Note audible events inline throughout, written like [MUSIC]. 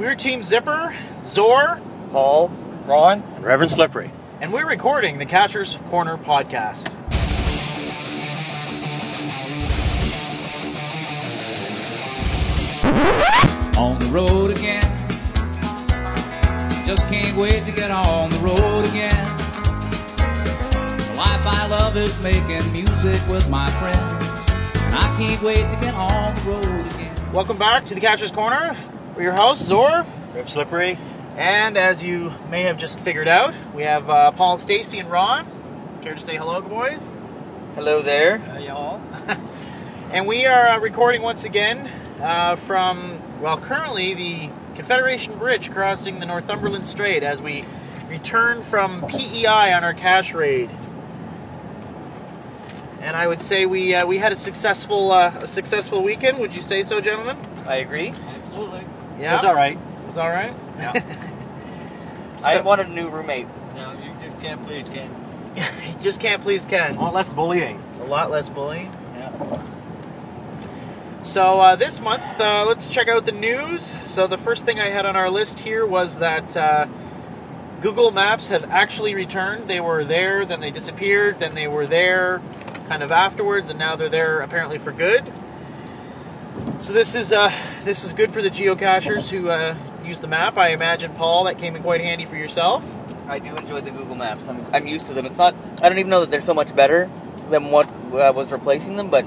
We're Team Zipper, Zor, Paul, Ron, and Reverend Slippery. and we're recording the Catcher's Corner podcast. on the road again. Just can't wait to get on the road again. The life I love is making music with my friends. And I can't wait to get on the road again. Welcome back to the Catcher's Corner. We're your hosts, Zor, Rip Slippery. and as you may have just figured out, we have uh, Paul, Stacy, and Ron. Care to say hello, boys? hello there. y'all. [LAUGHS] and we are uh, recording once again uh, from, well, currently the Confederation Bridge crossing the Northumberland Strait as we return from PEI on our cache raid. And I would say we uh, we had a successful uh, a successful weekend. Would you say so, gentlemen? I agree. absolutely. Yeah, That's all right. It was all right. Yeah. [LAUGHS] I So- wanted a new roommate. No, you just can't please Ken. [LAUGHS] you just can't please Ken. A lot less bullying. A lot less bullying. Yeah. So uh, this month, uh, let's check out the news. So the first thing I had on our list here was that uh, Google Maps have actually returned. They were there, then they disappeared, then they were there, kind of afterwards, and now they're there apparently for good. So this is uh, this is good for the geocachers who uh, use the map. I imagine Paul that came in quite handy for yourself. I do enjoy the Google Maps. I'm, I'm used to them. It's not. I don't even know that they're so much better than what uh, was replacing them, but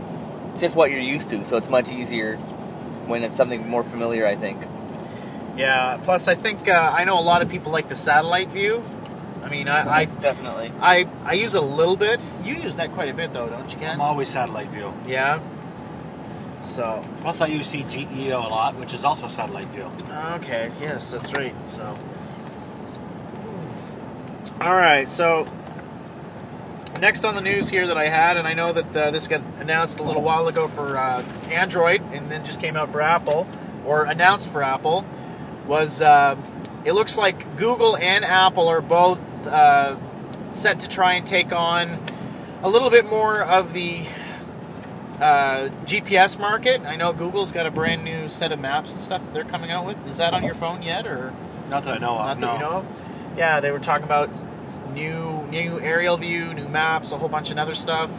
it's just what you're used to. So it's much easier when it's something more familiar. I think. Yeah. Plus, I think uh, I know a lot of people like the satellite view. I mean, I, I [LAUGHS] definitely. I I use it a little bit. You use that quite a bit though, don't you, Ken? I'm always satellite view. Yeah. So Plus, I use CGEO a lot, which is also satellite view. okay, yes, that's right. So all right. So next on the news here that I had, and I know that uh, this got announced a little while ago for uh, Android, and then just came out for Apple, or announced for Apple, was uh, it looks like Google and Apple are both uh, set to try and take on a little bit more of the uh, GPS market. I know Google's got a brand new set of maps and stuff that they're coming out with. Is that on your phone yet, or Not that I know not of. that no. you know of? Yeah, they were talking about new new aerial view, new maps, a whole bunch of other stuff.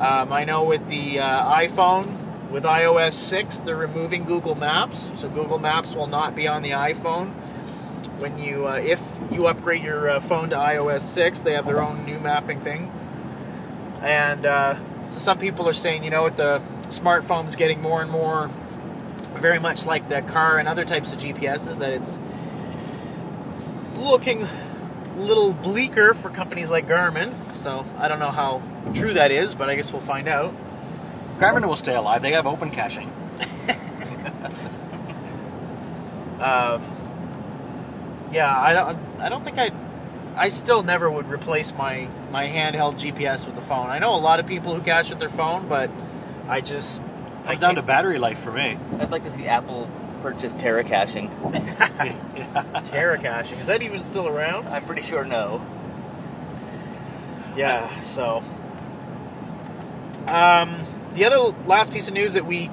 Um, I know with the uh, iPhone, with iOS 6, they're removing Google Maps, so Google Maps will not be on the iPhone. When you, uh, if you upgrade your uh, phone to iOS 6, they have their own new mapping thing. And uh, so some people are saying, you know, with the smartphones getting more and more, very much like the car and other types of GPSs, that it's looking a little bleaker for companies like Garmin. So I don't know how true that is, but I guess we'll find out. Garmin will stay alive. They have open caching. [LAUGHS] [LAUGHS] Um, yeah, I don't. I don't think I. I still never would replace my my handheld GPS with the phone. I know a lot of people who cache with their phone, but I just I Comes down to battery life for me. I'd like to see Apple purchase Terra caching. yeah. [LAUGHS] [LAUGHS] Terra caching. Is that even still around? I'm pretty sure no. Yeah. So, um, the other last piece of news that we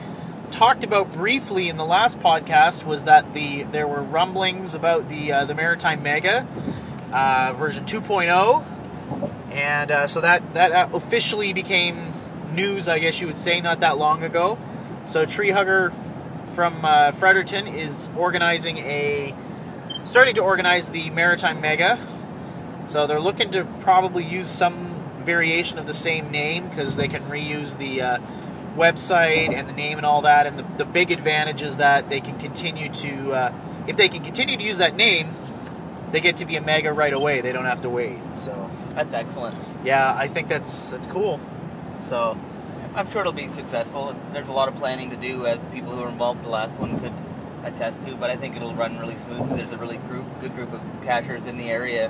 talked about briefly in the last podcast was that the there were rumblings about the uh, the Maritime Mega uh, version 2.0, and uh, so that that uh, officially became news, I guess you would say, not that long ago. So Tree Hugger from uh, Fredericton is organizing a starting to organize the Maritime Mega. So they're looking to probably use some variation of the same name because they can reuse the uh, website and the name and all that. And the, the big advantage is that they can continue to, uh, if they can continue to use that name, they get to be a mega right away. They don't have to wait. So That's excellent. yeah, I think that's that's cool. So I'm sure it'll be successful. There's a lot of planning to do, as people who were involved in the last one could attest to. But I think it'll run really smoothly. There's a really group, good group of cashers in the area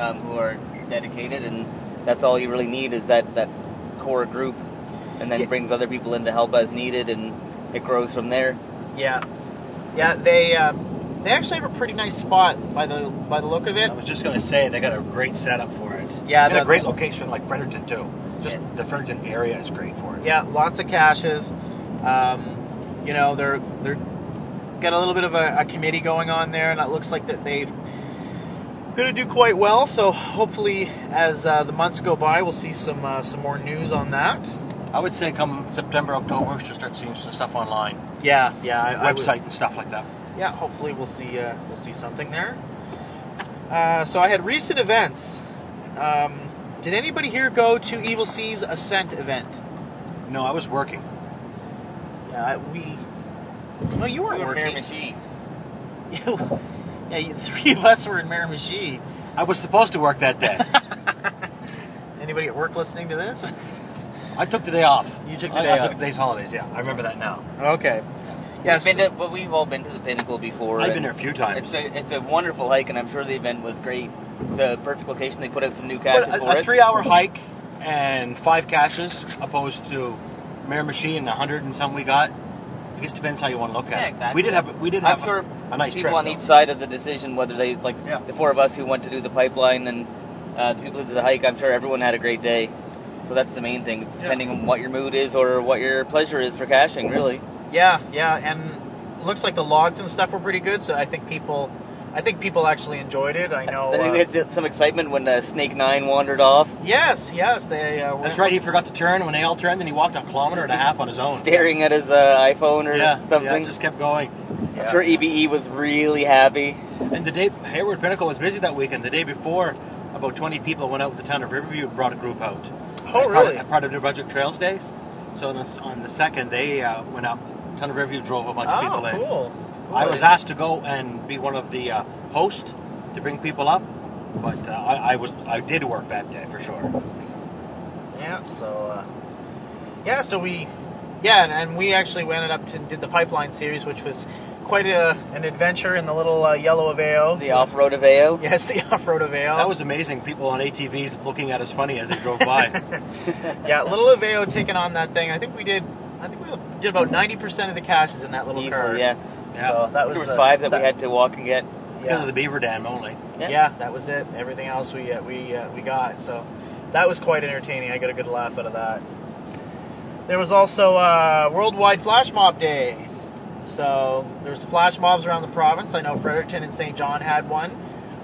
um, who are dedicated, and that's all you really need is that that core group, and then Yeah. brings other people in to help as needed, and it grows from there. yeah, yeah, they uh, they actually have a pretty nice spot by the by the look of it. I was just going to say they got a great setup for it. Yeah, and a great location like Fredericton too. Just Yes. the Fredericton area is great for it. Yeah, lots of caches. Um, you know, they're they're got a little bit of a, a committee going on there, and it looks like that they've going to do quite well. So hopefully, as uh, the months go by, we'll see some uh, some more news on that. I would say come September, October, we should start seeing some stuff online, Yeah, yeah, I, website and stuff like that. Yeah, hopefully we'll see uh, we'll see something there. Uh, so I had recent events. Um, did anybody here go to Evil Seas Ascent event? No, I was working. Yeah, I- we. No, you weren't We were working. [LAUGHS] Yeah, you, three of us were in Miramichi. I was supposed to work that day. [LAUGHS] Anybody at work listening to this? I took the day off. You took the day I off. took the day's holidays. Yeah, I remember that now. Okay. Yes. We've been to, but we've all been to the Pinnacle before. I've been there a few times. It's a it's a wonderful hike, and I'm sure the event was great. The perfect location. They put out some new caches for a, a it. three-hour hike and five caches, opposed to Miramichi and the hundred and some we got. I guess depends how you want to look at Yeah, it. exactly. We did have we did have I'm sure a, a nice people trip. on though. each side of the decision, whether they like Yeah. the four of us who went to do the pipeline and uh, the people who did the hike. I'm sure everyone had a great day. So that's the main thing. It's Yeah. depending on what your mood is or what your pleasure is for caching, really. Yeah, yeah, and looks like the logs and stuff were pretty good. So I think people, I think people actually enjoyed it. I know. I think we uh, had some excitement when uh, Snake Nine wandered off, yes, yes, they. Uh, That's right. He forgot to turn when they all turned, and he walked a kilometer and a half on his own. staring at his uh, iPhone or yeah, something. yeah, just kept going. I'm sure EBE was really happy. And the day Hayward Pinnacle was busy that weekend. The day before, about 20 people went out with the town of Riverview and brought a group out. Oh, As part really? Of, part of New Brunswick Trails Days. So on the, on the second, they uh, went up. Town of Riverview drove a bunch of Oh, people in. cool. I was asked to go and be one of the uh, hosts to bring people up, but uh, I, I was I did work that day for sure. Yeah. So. Uh, yeah. So we. Yeah, and, and we actually went up to did the pipeline series, which was quite a, an adventure in the little uh, yellow Aveo. The off-road Aveo. [LAUGHS] Yes, the off-road Aveo. That was amazing. People on ATVs looking at us funny as they drove by. [LAUGHS] yeah, little Aveo taking on that thing. I think we did. I think we did about ninety percent of the caches in that little Easily, car. yeah. yeah, So that was There was five that, we had to walk and get. because of the beaver dam only. Yeah. Yeah, that was it. Everything else we uh, we uh, we got. So that was quite entertaining. I got a good laugh out of that. There was also uh, Worldwide Flash Mob Day. So there's flash mobs around the province. I know Fredericton and Saint John had one.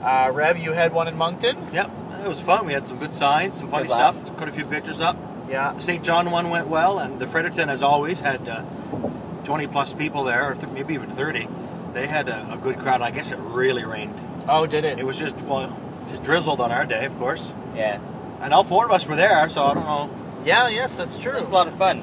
Uh, Rev, you had one in Moncton. Yep, it was fun. We had some good signs, some funny Good stuff. laugh. Put a few pictures up. Yeah. Saint John one went well, and the Fredericton, as always, had uh, 20 plus people there, or th- maybe even 30. They had a, a good crowd. I guess it really rained. Oh, did it? It was just well, just drizzled on our day, of course. Yeah. And all four of us were there, so I don't know. Yeah. Yes, that's It true. was a lot of fun.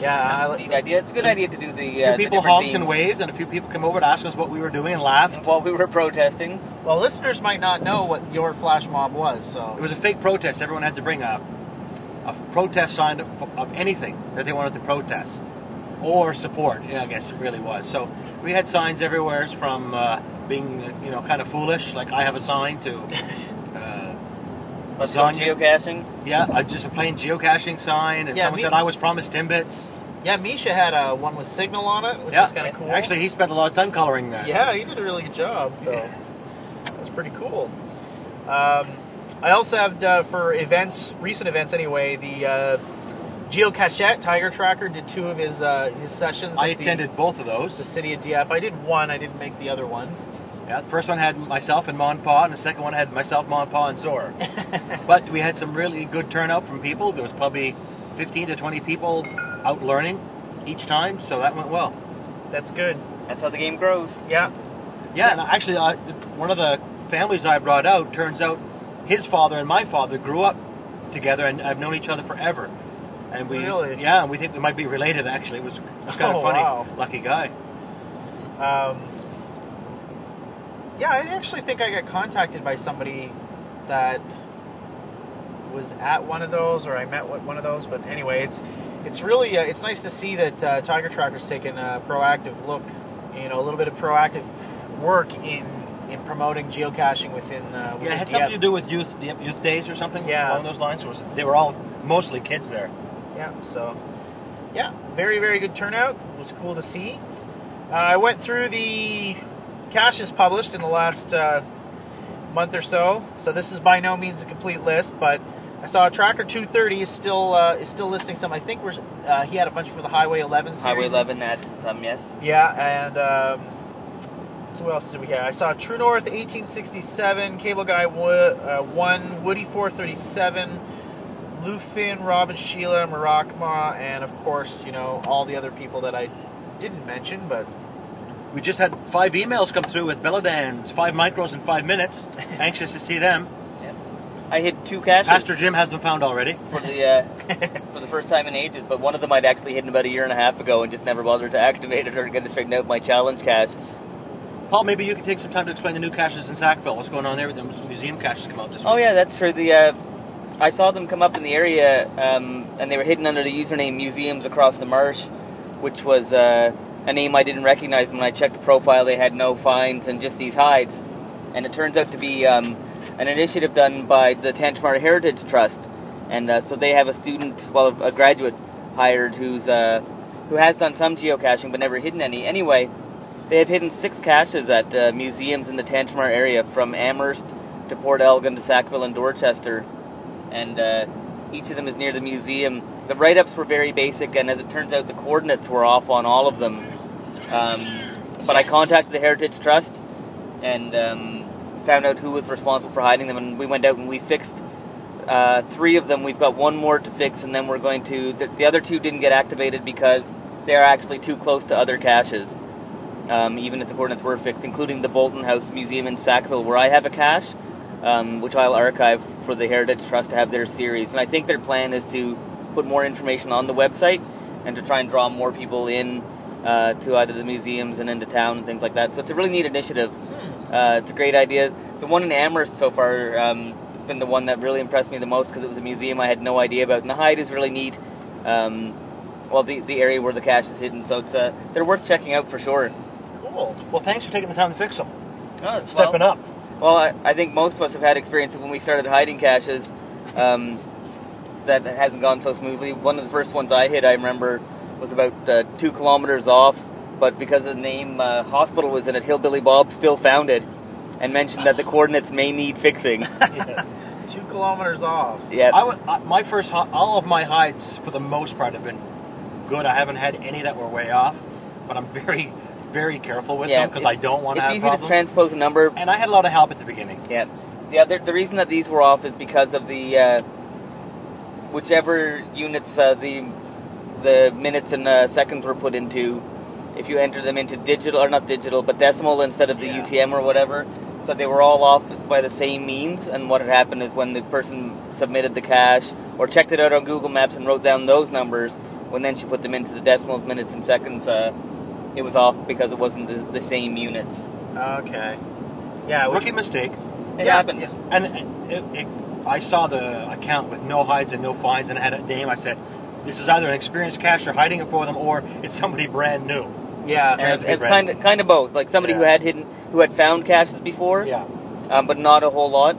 Yeah. I, Neat idea. It's a good Some- idea to do the. A Uh, few the people different honked and waved, and a few people came over to ask us what we were doing and laughed. While we were protesting, well, listeners might not know what your flash mob was. So. It was a fake protest. Everyone had to bring a, a protest sign of, of anything that they wanted to protest or support. Yeah, I guess it really was. So we had signs everywhere from uh, being, you know, kind of foolish, like I have a sign, to [LAUGHS] uh, let's lasagna. geocaching. Yeah, uh, just a plain geocaching sign. And Yeah, someone me- said I was promised Timbits. Yeah, Misha had a one with signal on it, which yeah, was kind of cool. Actually, he spent a lot of time coloring that. Yeah, he did a really good job. So [LAUGHS] that was pretty cool. Um, I also have uh, for events, recent events anyway, the uh, Geocachette Tiger Tracker did two of his uh, his sessions. I at the- attended both of those. the city of Dieppe. I did one. I didn't make the other one. Yeah, the first one had myself and Mon Pa, and the second one had myself, Mon Pa, and Zor. [LAUGHS] But we had some really good turnout from people. There was probably 15 to 20 people out learning each time, so that went well. That's good. That's how the game grows. Yeah. Yeah, and actually, uh, one of the families I brought out turns out his father and my father grew up together and I've known each other forever. And we, Really? yeah, and we think we might be related. Actually, it was, it was kind Oh, of funny. wow. Lucky guy. Um, yeah, I actually think I got contacted by somebody that was at one of those, or I met one of those. But anyway, it's it's really uh, it's nice to see that uh, Tiger Tracker's taken a proactive look, you know, a little bit of proactive work in in promoting geocaching within. Uh, within Yeah, it had Dieppe. something to do with youth youth days or something Yeah. along those lines. It was, they were all mostly kids there. Yeah, so yeah, very very good turnout. It was cool to see. Uh, I went through the caches published in the last uh, month or so. So this is by no means a complete list, but I saw Tracker 230 is still uh, is still listing some. I think we're uh, he had a bunch for the Highway 11 series. Highway 11 had some, yes. Yeah, and um, Who else did we have? I saw True North 1867, Cable Guy uh, 1, Woody 437, Lufin, Robin Sheila, Marakma, and of course, you know, all the other people that I didn't mention, but We just had five emails come through with Belladans, five micros in five minutes. [LAUGHS] Anxious to see them. I hit two caches Pastor Jim has them found already. for the uh, [LAUGHS] for the first time in ages, but one of them I'd actually hidden about a year and a half ago and just never bothered to activate it or get it straightened out my challenge cache. Paul, maybe you could take some time to explain the new caches in Sackville. What's going on there with them museum caches come out this Oh week? yeah, that's true. The uh, I saw them come up in the area, um, and they were hidden under the username Museums Across the Marsh, which was uh, a name I didn't recognize when I checked the profile. They had no finds and just these hides, and it turns out to be um, an initiative done by the Tantramar Heritage Trust, and uh, so they have a student, well, a graduate hired who's uh, who has done some geocaching but never hidden any. Anyway, they have hidden six caches at uh, museums in the Tantramar area, from Amherst to Port Elgin to Sackville and Dorchester, and uh, each of them is near the museum. The write-ups were very basic, and as it turns out, the coordinates were off on all of them. Um, but I contacted the Heritage Trust and um, found out who was responsible for hiding them, and we went out and we fixed uh, three of them. We've got one more to fix, and then we're going to. The, the other two didn't get activated because they're actually too close to other caches um, even if the coordinates were fixed, including the Boultenhouse Museum in Sackville, where I have a cache, um, which I'll archive for the Heritage Trust to have their series. And I think their plan is to put more information on the website and to try and draw more people in uh, to either the museums and into town and things like that. So it's a really neat initiative. Uh, it's a great idea. The one in Amherst so far um, has been the one that really impressed me the most because it was a museum I had no idea about. And the hide is really neat. Um, well, the the area where the cache is hidden, so it's uh, they're worth checking out for sure. Cool. Well, thanks for taking the time to fix them. Oh, Stepping up. Well, I, I think most of us have had experience when we started hiding caches um, that hasn't gone so smoothly. One of the first ones I hit, I remember, was about uh, two kilometers off, but because the name uh, hospital was in it, Hillbilly Bob still found it and mentioned that the [LAUGHS] coordinates may need fixing. [LAUGHS] two kilometers off. yeah. I w- I, my first, hi- all of my hides, for the most part, have been good. I haven't had any that were way off, but I'm very, very careful with yeah, them because I don't want to It's easy to transpose a number and I had a lot of help at the beginning. Yeah. The other the reason that these were off is because of the uh, whichever units uh, the the minutes and uh, seconds were put into. If you enter them into digital or not digital, but decimal instead of the Yeah. UTM or whatever, so they were all off by the same means. And what had happened is when the person submitted the cache or checked it out on Google Maps and wrote down those numbers, when then she put them into the decimals, minutes, and seconds, uh, it was off because it wasn't the, the same units. Okay. Yeah, which, Rookie mistake. It Yeah, happens. And it, it, I saw the account with no hides and no finds, and it had a name. I said, "This is either an experienced cacher hiding it for them, or it's somebody brand new." yeah, And it's, it's kind of kind of both. Like somebody who had hidden, who had found caches before, Yeah, um, but not a whole lot.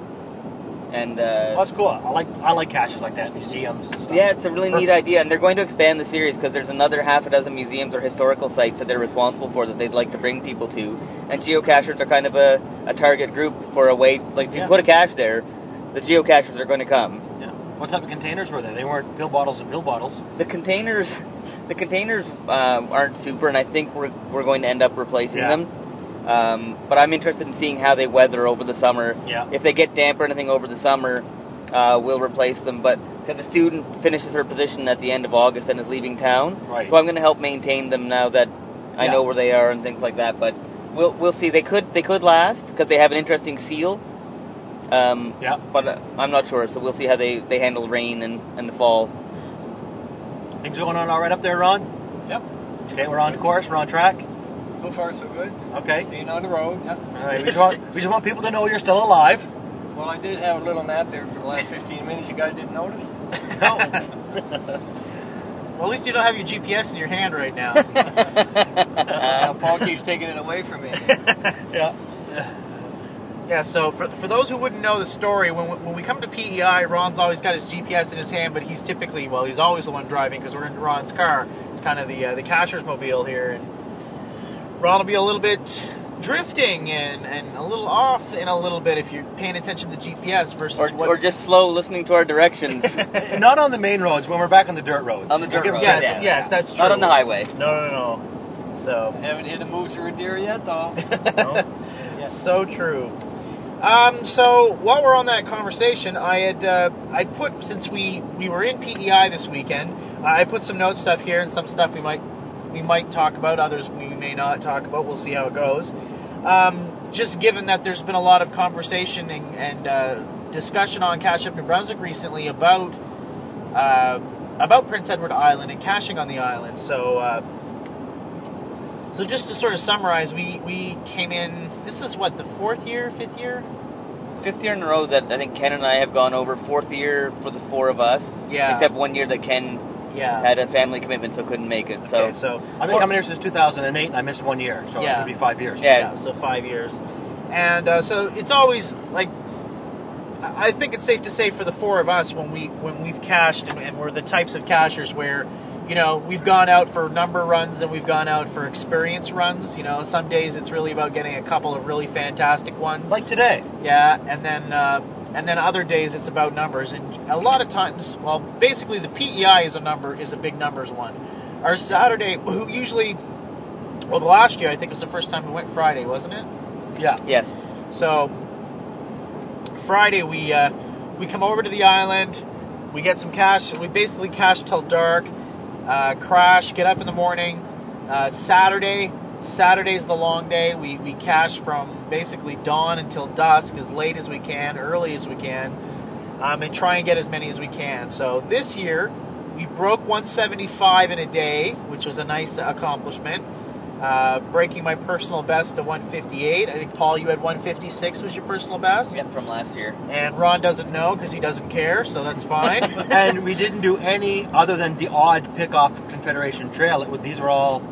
And uh, well, that's cool. I like I like caches like that, museums. And stuff. yeah, it's a really neat idea, and they're going to expand the series because there's another half a dozen museums or historical sites that they're responsible for that they'd like to bring people to. And geocachers are kind of a, a target group for a way. Like if you put a cache there, the geocachers are going to come. Yeah. What type of containers were they? They weren't pill bottles and pill bottles. The containers, [LAUGHS] the containers uh, aren't super, and I think we're we're going to end up replacing Yeah. them. Um, but I'm interested in seeing how they weather over the summer. Yeah. If they get damp or anything over the summer, uh, we'll replace them. But because the student finishes her position at the end of August and is leaving town, Right. so I'm going to help maintain them now that I Yeah. know where they are and things like that. But we'll we'll see. They could they could last because they have an interesting seal. Um, Yeah. But uh, I'm not sure, so we'll see how they, they handle rain and, and the fall. Things going on all right up there, Ron? Yep. Okay, we're on course. We're on track. So far, so good. Okay. Staying on the road. All right. We just, want, we just want people to know you're still alive. Well, I did have a little nap there for the last 15 minutes. You guys didn't notice? [LAUGHS] No. well, at least you don't have your GPS in your hand right now. Uh, [LAUGHS] [LAUGHS] Paul keeps taking it away from me. yeah. yeah. So for, for those who wouldn't know the story, when we, when we come to PEI, Ron's always got his GPS in his hand, but he's typically well, he's always the one driving because we're in Ron's car. It's kind of the uh, the cacher's mobile here, and Ron will be a little bit drifting and, and a little off in a little bit if you're paying attention to the GPS versus or, what or just slow listening to our directions. [LAUGHS] Not on the main roads. When we're back on the dirt roads. On the dirt roads, yes, yeah. yes, that's true. Not on the highway. No, no, no. So Haven't hit a moose or a deer yet, though. [LAUGHS] So true. Um, so while we're on that conversation, I had uh, I put since we we were in PEI this weekend, I put some note stuff here and some stuff we might we might talk about, others we may not talk about. We'll see how it goes. Um, just given that there's been a lot of conversation and, and uh, discussion on Cache Up New Brunswick recently about uh, about Prince Edward Island and caching on the island. So. Uh, so just to sort of summarize, we, we came in. This is what the fourth year, fifth year. Fifth year in a row that I think Ken and I have gone over. Fourth year for the four of us. Yeah. Except one year that Ken Yeah. had a family commitment, so couldn't make it. So okay, so I've been coming here since 2008, and I missed one year, so Yeah. it'll be five years. Yeah. yeah, so five years, and uh, so it's always like I I think it's safe to say for the four of us when we when we've cached and, and we're the types of cachers where you know we've gone out for number runs and we've gone out for experience runs. You know, some days it's really about getting a couple of really fantastic ones. Like today. Yeah, and then uh, and then other days it's about numbers, and a lot of times, well, basically the PEI is a number is a big numbers one. Our Saturday, who usually, well, the last year I think it was the first time we went Friday, wasn't it? Yeah. yes, So Friday we uh, we come over to the island, we get some cash, we basically cache till dark, uh, crash, get up in the morning. Uh, Saturday, Saturday's the long day. We we cache from basically dawn until dusk, as late as we can, early as we can, um, and try and get as many as we can. So this year we broke 175 in a day, which was a nice accomplishment. Uh, breaking my personal best to 158. I think Paul, you had 156 was your personal best, yeah, from last year. and Ron doesn't know because he doesn't care, so that's fine. [LAUGHS] and we didn't do any other than the odd pick off Confederation Trail. It, these are all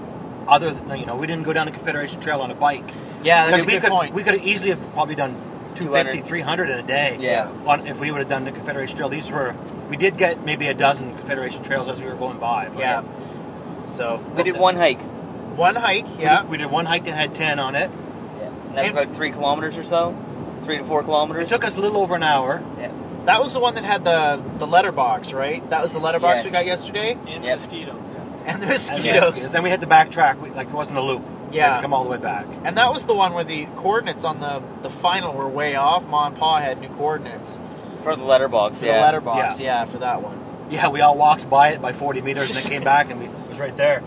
other, than, you know, we didn't go down the Confederation Trail on a bike. yeah, that's a we good could, point. we could have easily have probably done 250, 300 in a day. Yeah. On, if we would have done the Confederation Trail, these were we did get maybe a dozen Confederation Trails as we were going by. yeah. So We did one hike. One hike. Yeah. did, we did one hike that had 10 on it. Yeah. And that was And- about three kilometers or so, three to four kilometers. It took us a little over an hour. yeah. That was the one that had the the letterbox, right? That was the letterbox Yes. we got yesterday, And Yep. mosquitoes. and the And mosquitoes. then we had to backtrack. We, like it wasn't a loop. We had Yeah. to come all the way back. And that was the one where the coordinates on the the final were way off. Ma and Pa had new coordinates For the letterbox. for yeah. the letterbox. Yeah. Yeah. for that one. Yeah, we all walked by it by 40 meters and then came [LAUGHS] back and we, it was right there.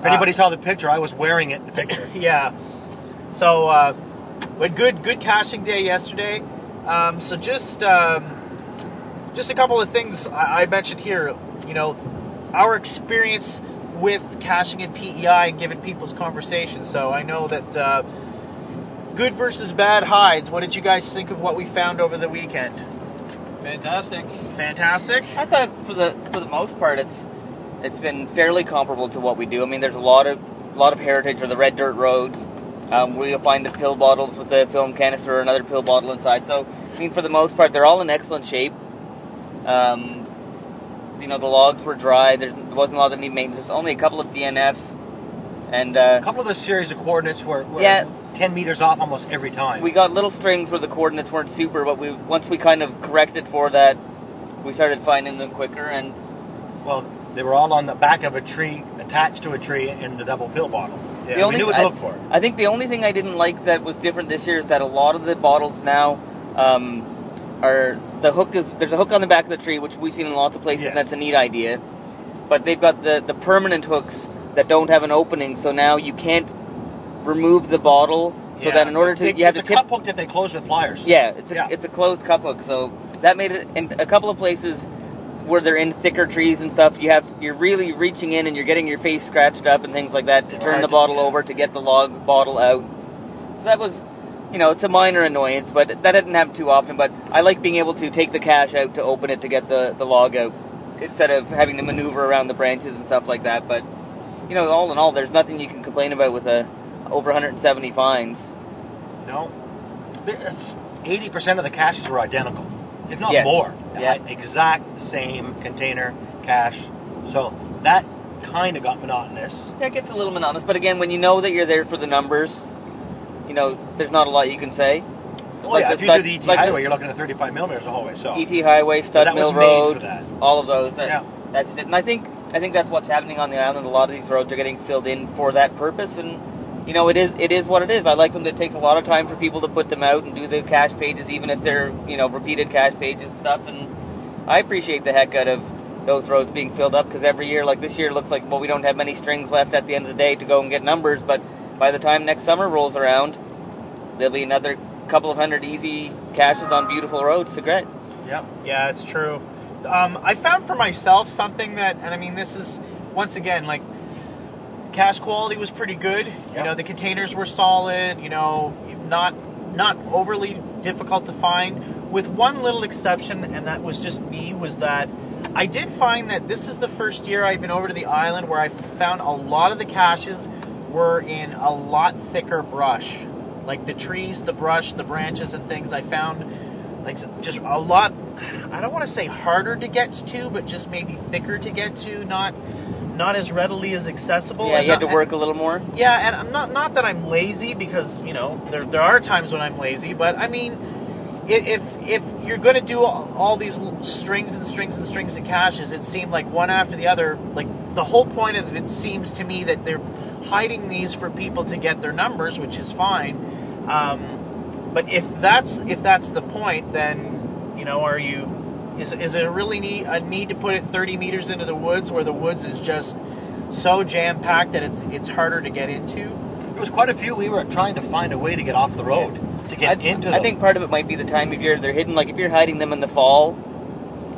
If anybody saw the picture, I was wearing it. in The picture. [LAUGHS] yeah. So, uh, but good good caching day yesterday. Um, so just um, just a couple of things I, I mentioned here. You know, our experience with caching in PEI and giving people's conversations. So I know that uh, good versus bad hides. What did you guys think of what we found over the weekend? Fantastic. Fantastic. I thought for the for the most part it's it's been fairly comparable to what we do. I mean, there's a lot of lot of heritage or the red dirt roads um, where you'll find the pill bottles with the film canister or another pill bottle inside. So I mean, for the most part, they're all in excellent shape. Um, you know, the logs were dry. There's, there wasn't a lot that need maintenance. It's only a couple of DNFs, and uh, A couple of the series of coordinates were, were Yeah. 10 meters off almost every time. we got little strings where the coordinates weren't super. But we once we kind of corrected for that, we started finding them quicker and. well, they were all on the back of a tree, attached to a tree in the double pill bottle. The we only knew what to I, look for. I think the only thing I didn't like that was different this year is that a lot of the bottles now um, are the hook is there's a hook on the back of the tree which we've seen in lots of places Yes. and that's a neat idea, but they've got the the permanent hooks that don't have an opening so now you can't remove the bottle so Yeah. that in order to you have it's to a tip cup hook that they close with pliers. yeah it's a Yeah. it's a closed cup hook so that made it in a couple of places where they're in thicker trees and stuff you have you're really reaching in and you're getting your face scratched up and things like that to turn the bottle over to get the log bottle out. So that was you know it's a minor annoyance but that didn't happen too often but i like being able to take the cache out to open it to get the the log out instead of having to maneuver around the branches and stuff like that but you know all in all there's nothing you can complain about with a over 170 fines. No. Eighty percent of the caches were identical, if not Yes. more. Yeah. Exact same container cache. So that kind of got monotonous. That gets a little monotonous, but again, when you know that you're there for the numbers, you know, there's not a lot you can say. Well, Like yeah, if you stud- do the ET like the- highway, you're looking at 35 millimeters the whole way. So ET Highway, Stud that Mill Road, all of those. That, Yeah. That's it. And I think I think that's what's happening on the island. A lot of these roads are getting filled in for that purpose, and you know, it is it is what it is. I like them. That it takes a lot of time for people to put them out and do the cache pages, even if they're you know repeated cache pages and stuff. And I appreciate the heck out of those roads being filled up because every year, like this year, looks like well we don't have many strings left at the end of the day to go and get numbers, but by the time next summer rolls around, there'll be another couple of hundred easy caches on beautiful roads to get. Yep. Yeah, it's true. Um, I found for myself something that, and I mean, this is once again like cache quality was pretty good. You know, the containers were solid. You know, not not overly difficult to find, with one little exception, and that was just me. Was that I did find that this is the first year I've been over to the island where I found a lot of the caches were in a lot thicker brush, like the trees, the brush, the branches, and things. I found like just a lot. I don't want to say harder to get to, but just maybe thicker to get to. Not not as readily as accessible. yeah, and you had to work a little more. yeah, and I'm not not that I'm lazy because you know there there are times when I'm lazy, but I mean, if if you're going to do all, all these strings and strings and strings of caches, it seemed like one after the other. Like the whole point of it seems to me that they're hiding these for people to get their numbers, which is fine. Um, but if that's if that's the point, then you know, are you is is it really need, a need to put it 30 meters into the woods where the woods is just so jam packed that it's it's harder to get into? There was quite a few we were trying to find a way to get off the road to get I, into. I them. think part of it might be the time of year they're hidden. Like if you're hiding them in the fall,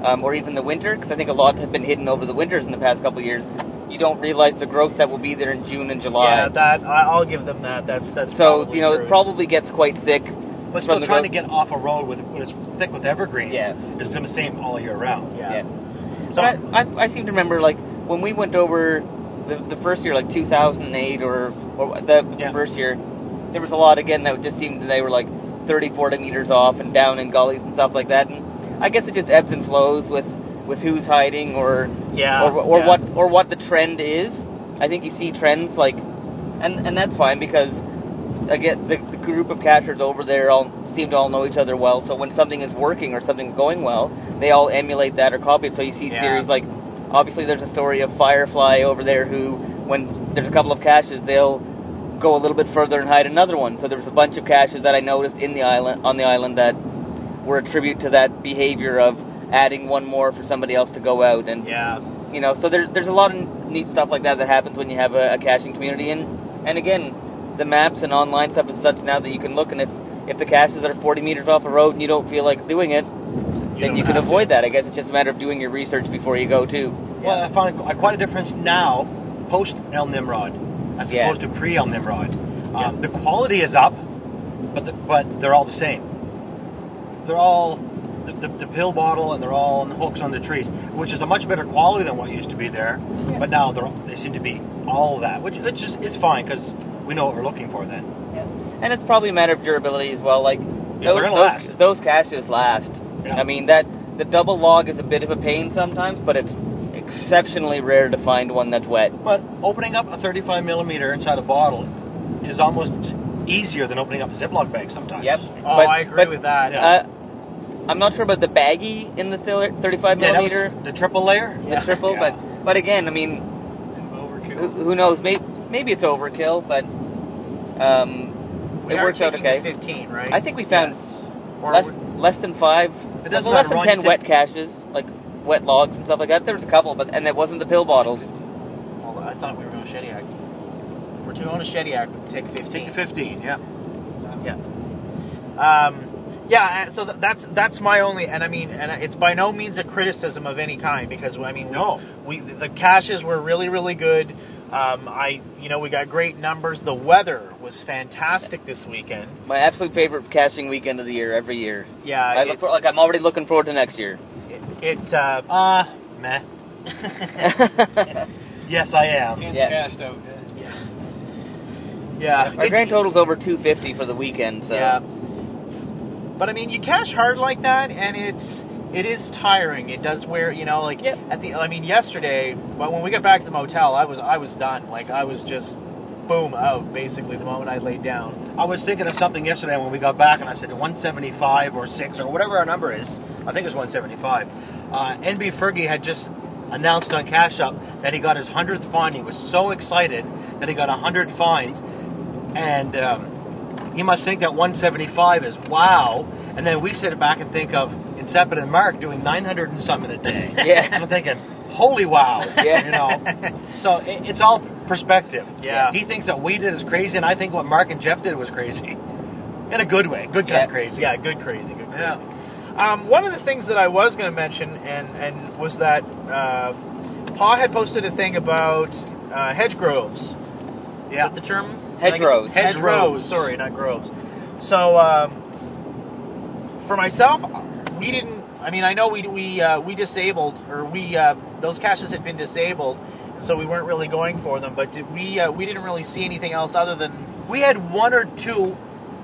um, or even the winter, because I think a lot have been hidden over the winters in the past couple of years. You don't realize the growth that will be there in June and July. Yeah, that I, I'll give them that. That's that's so probably you know true. it probably gets quite thick. But still the trying to get off a road with when it's thick with evergreens Yeah. is going to same all year round. yeah. Yeah. So I, I, I seem to remember like when we went over the, the first year, like 2008 or or that was Yeah. the first year. There was a lot again that just seemed they were like 30, 40 meters off and down in gullies and stuff like that. And I guess it just ebbs and flows with with who's hiding or Yeah, or, or yeah. what or what the trend is. I think you see trends like, and and that's fine because again the, the group of cachers over there all seem to all know each other well. So when something is working or something's going well, they all emulate that or copy it. So you see Yeah. series like obviously there's a story of Firefly over there who when there's a couple of caches they'll go a little bit further and hide another one. So there was a bunch of caches that I noticed in the island on the island that were a tribute to that behavior of adding one more for somebody else to go out and Yeah. you know, so there's there's a lot of neat stuff like that that happens when you have a, a caching community, and and again, the maps and online stuff is such now that you can look, and if if the caches are 40 meters off a road and you don't feel like doing it, then you can have avoid that. I guess it's just a matter of doing your research before you go too. Well, I found a- quite a difference now post El Nimrod as Yeah. opposed to pre El Nimrod. Um, The quality is up, but the, but they're all the same. They're all the, the, the pill bottle and they're all on the hooks on the trees, which is a much better quality than what used to be there. But now they're they seem to be all that, which which is it's fine because we know what we're looking for then. And it's probably a matter of durability as well. Like Yeah, those, they're gonna those, last. those caches last. Yeah. I mean that the double log is a bit of a pain sometimes, but it's exceptionally rare to find one that's wet. But opening up a 35 millimeter inside a bottle is almost easier than opening up a Ziploc bag sometimes. Yep. Oh, But- I agree but, with that. Yeah. Uh, I'm not sure about the baggy in the thir- 35 Yeah, that was millimeter, the triple layer. the triple, Yeah. but but again, I mean, who, who knows? Maybe maybe it's overkill, but um, it works out okay. the 15, right? I think we found Or less less than five, It doesn't less than ten wet think- caches, like wet logs and stuff like that. There was a couple, but and it wasn't the pill bottles. Well, I thought we were going to Shediac. We're to own a Shediac, take 15. Take 15, yeah. Yeah. Um, yeah, uh, so that's that's my only, and I mean, and it's by no means a criticism of any kind because I mean, we, No. we the caches were really really good. Um, I, you know, we got great numbers. The weather was fantastic this weekend. My absolute favorite caching weekend of the year every year. Yeah, I it, look for, like I'm already looking forward to next year. it, it uh, Uh, meh. [LAUGHS] [LAUGHS] Yes, I am. Can't Yeah. cast out. yeah, Our it- grand total's over 250 for the weekend, so Yeah. But I mean, you cache hard like that, and it's it is tiring. It does wear, you know, like Yep. at the. I mean, yesterday, well, when we got back to the motel, I was I was done. Like I was just boom out basically the moment I laid down. I was thinking of something yesterday when we got back, and I said 175 or 6 or whatever our number is. I think it's 175. Uh, NB Fergie had just announced on Cache Up that he got his hundredth fine. He was so excited that he got a hundred fines, and um, he must think that 175 is wow. And then we sit back and think of Inception and Mark doing 900 and some in a day. [LAUGHS] Yeah. And I'm thinking, holy wow. [LAUGHS] Yeah. You know. So it, it's all perspective. Yeah. He thinks that we did is crazy, and I think what Mark and Jeff did was crazy. In a good way. Good kind Yeah. of crazy. Yeah, good crazy, good crazy. Yeah. Um, one of the things that I was going to mention and and was that uh, Paul had posted a thing about uh, hedge groves. Is Yeah. that the term? Hedgerows. Hedgerows. Sorry, not groves. So um, for myself, we didn't. I mean, I know we we uh, we disabled or we uh, those caches had been disabled, so we weren't really going for them. But did we uh, we didn't really see anything else other than We had one or two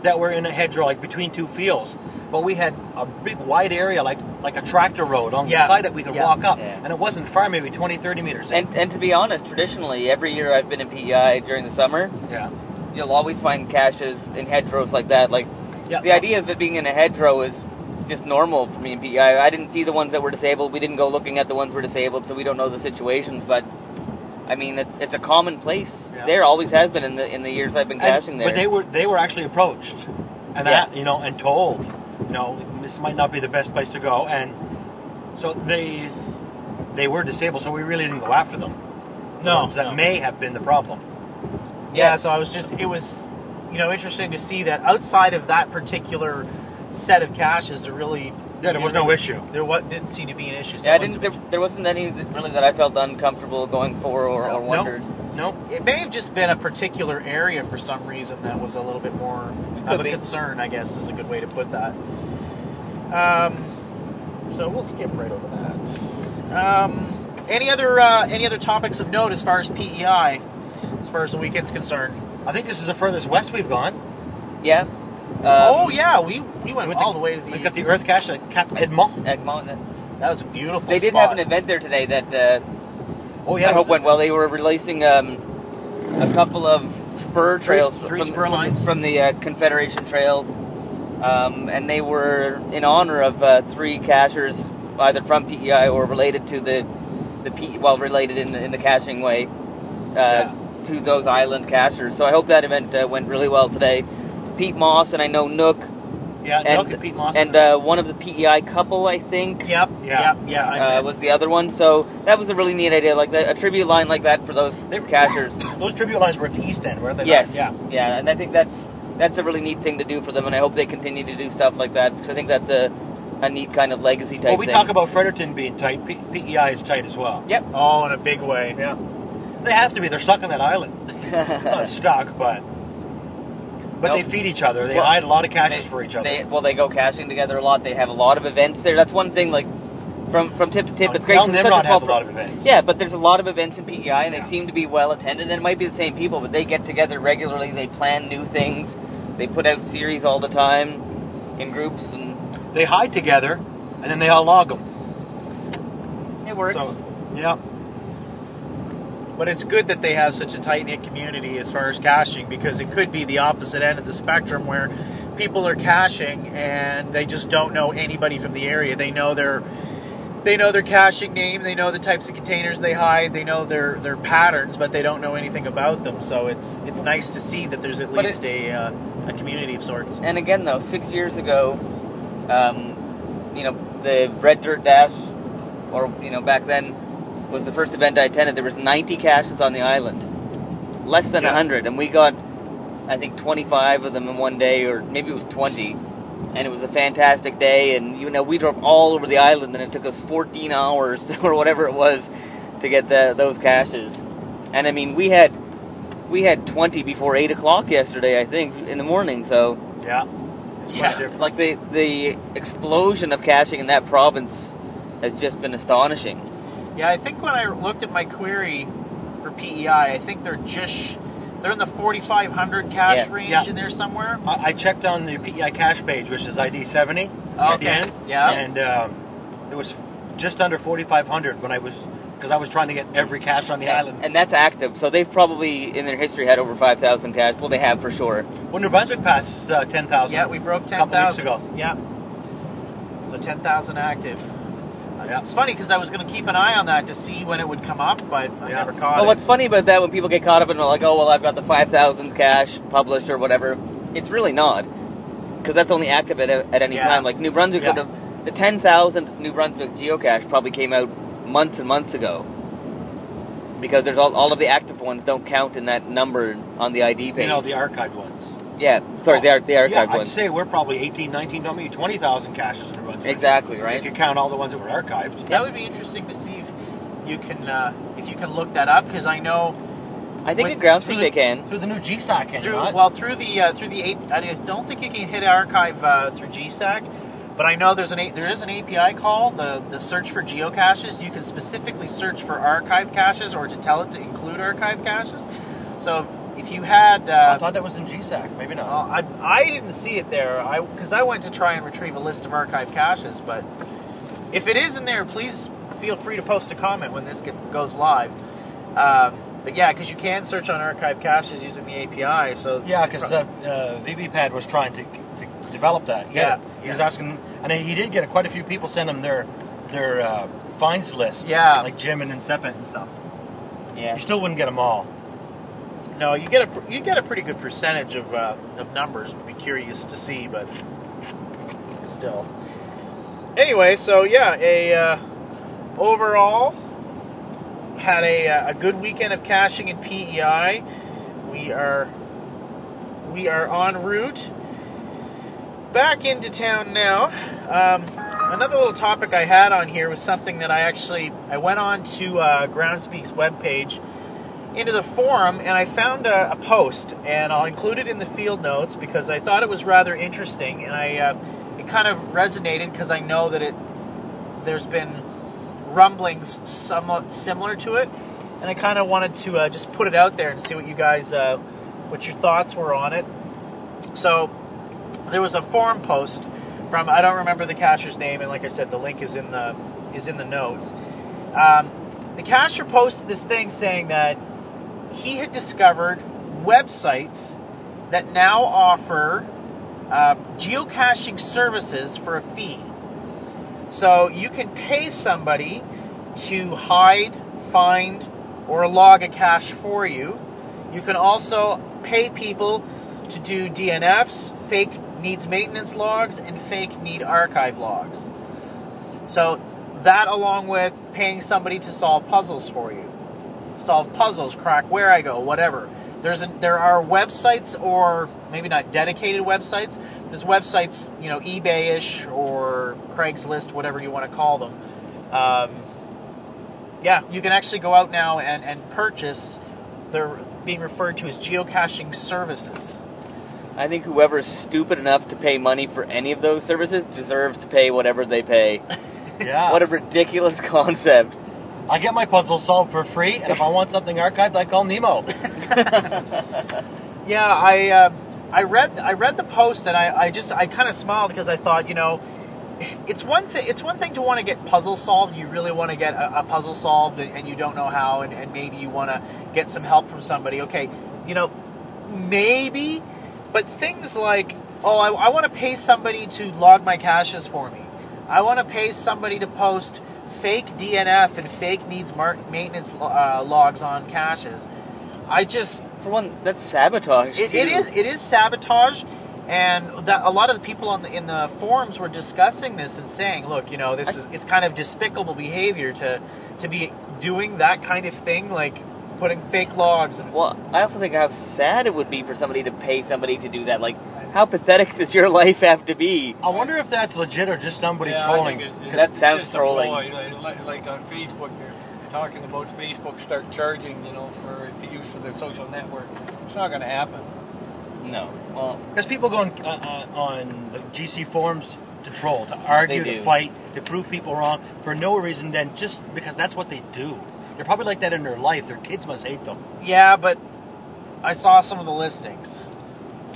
that were in a hedgerow, like between two fields. But we had a big wide area, like like a tractor road on Yeah. the side that we could Yeah. walk up. Yeah. And it wasn't far, maybe 20, 30 meters. And and to be honest, traditionally, every year I've been in PEI during the summer, yeah. you'll always find caches in hedgerows like that. Like Yeah. the idea of it being in a hedgerow is just normal for me in PEI. I didn't see the ones that were disabled. We didn't go looking at the ones that were disabled, so we don't know the situations. But I mean, it's it's a common place. Yeah. There always has been in the in the years I've been And- caching there. But they were they were actually approached, and Yeah. that, you know, and told, you know, this might not be the best place to go, and so they they were disabled, so we really didn't go after them. No, that no. may have been the problem. Yeah, so I was just it was you know interesting to see that outside of that particular set of caches, there really Yeah, there was no issue. there what didn't seem to be an issue. So yeah, I didn't. There, there wasn't any that really that I felt uncomfortable going for or, or wondered. No, It may have just been a particular area for some reason that was a little bit more of a be. concern. I guess is a good way to put that. Um, so we'll skip right over that. Um, any other uh, any other topics of note as far as PEI, as far as the weekend's concerned? I think this is the furthest west we've gone. Yeah. Um, oh yeah, we we went all the- the way to the. We've got the Earth Cache at Cap. Egmont. that was a beautiful. They did spot. have an event there today that uh, Oh I hope went well. They were releasing um, a couple of spur trails three from, spur from, lines. from the uh, Confederation Trail, um, and they were in honor of uh, three cachers, either from PEI or related to the the P, well related in the, in the caching way uh, to those island cachers. So I hope that event uh, went really well today. Pete Moss and I know Nook Yeah, and Nook and Pete Moss. and uh, one of the PEI couple I think Yep. Yeah. Yeah. Yeah. Uh, was the other one. So that was a really neat idea, like that, a tribute line like that for those They- cachers. [COUGHS] Those tribute lines were at the east end, weren't they? Yes, Yeah. yeah, and I think that's that's a really neat thing to do for them, and I hope they continue to do stuff like that because I think that's a a neat kind of legacy type thing. Well, we thing. talk about Fredericton being tight. P- PEI is tight as well. Yep. oh, in a big way. Yeah. They have to be. They're stuck on that island. [LAUGHS] Not stuck, but but Nope. they feed each other. They Well, hide a lot of caches They- for each other. They, well, they go caching together a lot. They have a lot of events there. That's one thing. Like from from tip to tip, um, it's great. El 'cause it's such Nimrod has a lot of events. Yeah, but there's a lot of events in PEI, and Yeah. they seem to be well attended. And it might be the same people, but they get together regularly. They plan new things. They put out series all the time in groups, and They hide together, and then they all log them. it works. So, yeah. But it's good that they have such a tight knit community as far as caching because it could be the opposite end of the spectrum where people are caching and they just don't know anybody from the area. They know their they know their caching name, they know the types of containers they hide, they know their their patterns, but they don't know anything about them. So it's it's nice to see that there's at least a uh, a community of sorts. And again, though, six years ago, um, you know, the Red Dirt Dash, or you know, back then was the first event I attended. There was 90 caches on the island, less than Yeah. 100, and we got, I think, 25 of them in one day, or maybe it was 20. And it was a fantastic day, and you know, we drove all over the island, and it took us 14 hours [LAUGHS] or whatever it was to get the, those caches. And I mean, we had we had 20 before 8 o'clock yesterday, I think, in the morning. So Yeah. It's quite different. like the the explosion of caching in that province has just been astonishing. Yeah, I think when I looked at my query for PEI, I think they're just they're in the 4500 cache Yeah. range Yeah. in there somewhere. I, I checked on the PEI cache page, which is ID 70 at Okay. the end. Yeah. And um, it was just under 4,500 when I was, because I was trying to get every cache on the island. And that's active, so they've probably in their history had over 5,000 cache. Well, they have for sure. When New Brunswick passed uh, 10,000. Yeah, we broke a couple 10,000. weeks ago. Yeah. So 10,000 active. Yeah. It's funny because I was going to keep an eye on that to see when it would come up, but I Yeah. never caught Well, it. what's funny about that when people get caught up in like, oh well, I've got the five thousand cache published or whatever, it's really not, because that's only active at, at any Yeah. time. Like New Brunswick Yeah. would have the ten thousandth New Brunswick geocache probably came out months and months ago, because there's all all of the active ones don't count in that number on the ID page. You know, the archived ones. Yeah, sorry, the ar- the yeah, archived I'd ones. say we're probably 18, 19, don't maybe 20,000 caches in New Brunswick. Exactly right. If you count all the ones that were archived. that would be interesting to see if you can uh, if you can look that up because I know I think Wait, at Groundspeak through they the- can. Through the new GSAK, can through you not? well through the uh, through the A- I don't think you can hit archive uh, through GSAK, but I know there's an there is an API call the the search for geocaches. You can specifically search for archive caches or to tell it to include archive caches. So if you had uh, I thought that was in GSAK. Maybe not. Well, I, I didn't see it there. I because I went to try and retrieve a list of archived caches, but if it is in there, please feel free to post a comment when this gets, goes live. Um, but yeah, because you can search on archived caches using the API. So Yeah, because uh, uh, VVPad was trying to, to develop that. He Yeah. He was asking, and he did get quite a few people send him their their uh, finds list. Yeah. like Jim and Sepet and stuff. Yeah. You still wouldn't get them all. No, you get a you get a pretty good percentage of uh, of numbers. Would be curious to see, but still. Anyway, so yeah, a uh, overall had a uh, a good weekend of caching in PEI. We are we are en route back into town now. Um, another little topic I had on here was something that I actually I went on to uh, Groundspeak's webpage into the forum and I found a, a post and I'll include it in the field notes because I thought it was rather interesting and I uh, it kind of resonated because I know that it there's been rumblings somewhat similar to it and I kind of wanted to uh, just put it out there and see what you guys uh, what your thoughts were on it. So there was a forum post from I don't remember the cacher's name, and like I said, the link is in the is in the notes. Um, the cacher posted this thing saying that he had discovered websites that now offer uh, geocaching services for a fee. So you can pay somebody to hide, find, or log a cache for you. You can also pay people to do DNFs, fake needs maintenance logs, and fake need archive logs. So that along with paying somebody to solve puzzles for you. Solve puzzles, crack where I go, whatever. There's a, there are websites or maybe not dedicated websites. There's websites, you know, eBay-ish or Craigslist, whatever you want to call them. Um, yeah, you can actually go out now and, and purchase. They're being referred to as geocaching services. I think whoever's stupid enough to pay money for any of those services deserves to pay whatever they pay. [LAUGHS] Yeah. What a ridiculous [LAUGHS] concept. I get my puzzle solved for free, and if I want something archived, I call Nemo. [LAUGHS] Yeah, I uh, I read I read the post and I, I just I kind of smiled because I thought you know it's one thing it's one thing to want to get puzzles solved you really want to get a, a puzzle solved and, and you don't know how and, and maybe you want to get some help from somebody okay you know maybe but things like oh I, I want to pay somebody to log my caches for me I want to pay somebody to post fake DNF and fake needs maintenance uh, logs on caches I just For one, that's sabotage. it, it is it is sabotage, and that a lot of the people on the, in the forums were discussing this and saying, look, you know, this is it's kind of despicable behavior to to be doing that kind of thing, like putting fake logs and Well, I also think how sad it would be for somebody to pay somebody to do that. Like, how pathetic does your life have to be? I wonder if that's legit or just somebody Yeah, trolling. I it's, That sounds just trolling. ploy, Like, like, like on Facebook, they're talking about Facebook start charging, you know, for the use of their social network. It's not going to happen. No. Well, Because people go on, uh, uh, on the GC forums to troll, to argue, to fight, to prove people wrong for no reason than just because that's what they do. They're probably like that in their life. Their kids must hate them. yeah, but I saw some of the listings.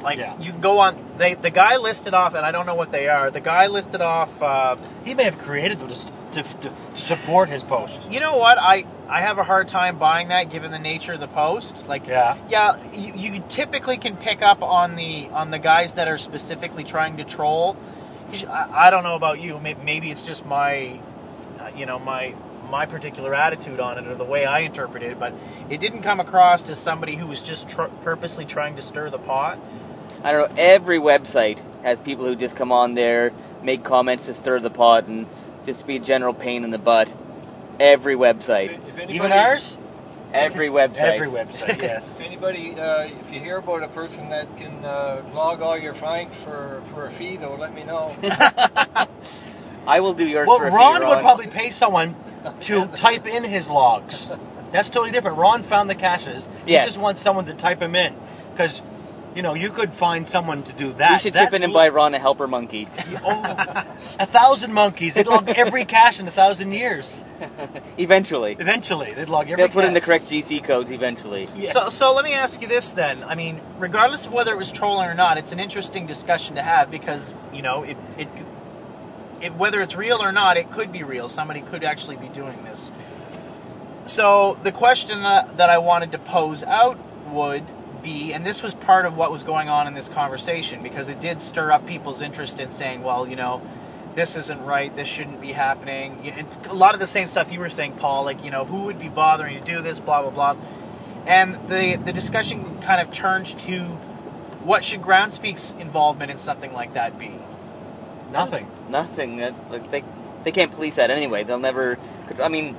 Like Yeah. you can go on, they the guy listed off, and I don't know what they are. The guy listed off. Uh, He may have created them to, to, to support his post. you know what? I I have a hard time buying that given the nature of the post. Like Yeah. yeah, you, you typically can pick up on the on the guys that are specifically trying to troll. I, I don't know about you. Maybe, maybe it's just my uh, you know my my particular attitude on it or the way I interpreted it, but it didn't come across as somebody who was just tr- purposely trying to stir the pot. I don't know. Every website has people who just come on there, make comments to stir the pot, and just be a general pain in the butt. Every website, If anybody, Even ours? every website. Every website, [LAUGHS] yes. If anybody, uh, if you hear about a person that can uh, log all your finds for for a fee, though, let me know. [LAUGHS] I will do yours Well, for a fee, Ron would probably pay someone to [LAUGHS] type in his logs. That's totally different. Ron found the caches. Yes. He just wants someone to type them in. Because, you know, you could find someone to do that. We should That's chip in and buy Ron a helper monkey. [LAUGHS] Oh, a thousand monkeys. They'd log every [LAUGHS] cache in a thousand years. eventually. Eventually, they'd log every They'll put in the correct GC codes eventually. Yeah. So, so let me ask you this then. I mean, regardless of whether it was trolling or not, it's an interesting discussion to have because you know it, it, it whether it's real or not, it could be real. Somebody could actually be doing this. So the question that, that I wanted to pose out would be, and this was part of what was going on in this conversation because it did stir up people's interest in saying, well, you know, this isn't right, this shouldn't be happening. And a lot of the same stuff you were saying, Paul, like, you know, who would be bothering to do this, blah, blah, blah. And the, the discussion kind of turned to what should Groundspeak's involvement in something like that be? Nothing. Nothing. That, like, they they can't police that anyway. They'll never. I mean,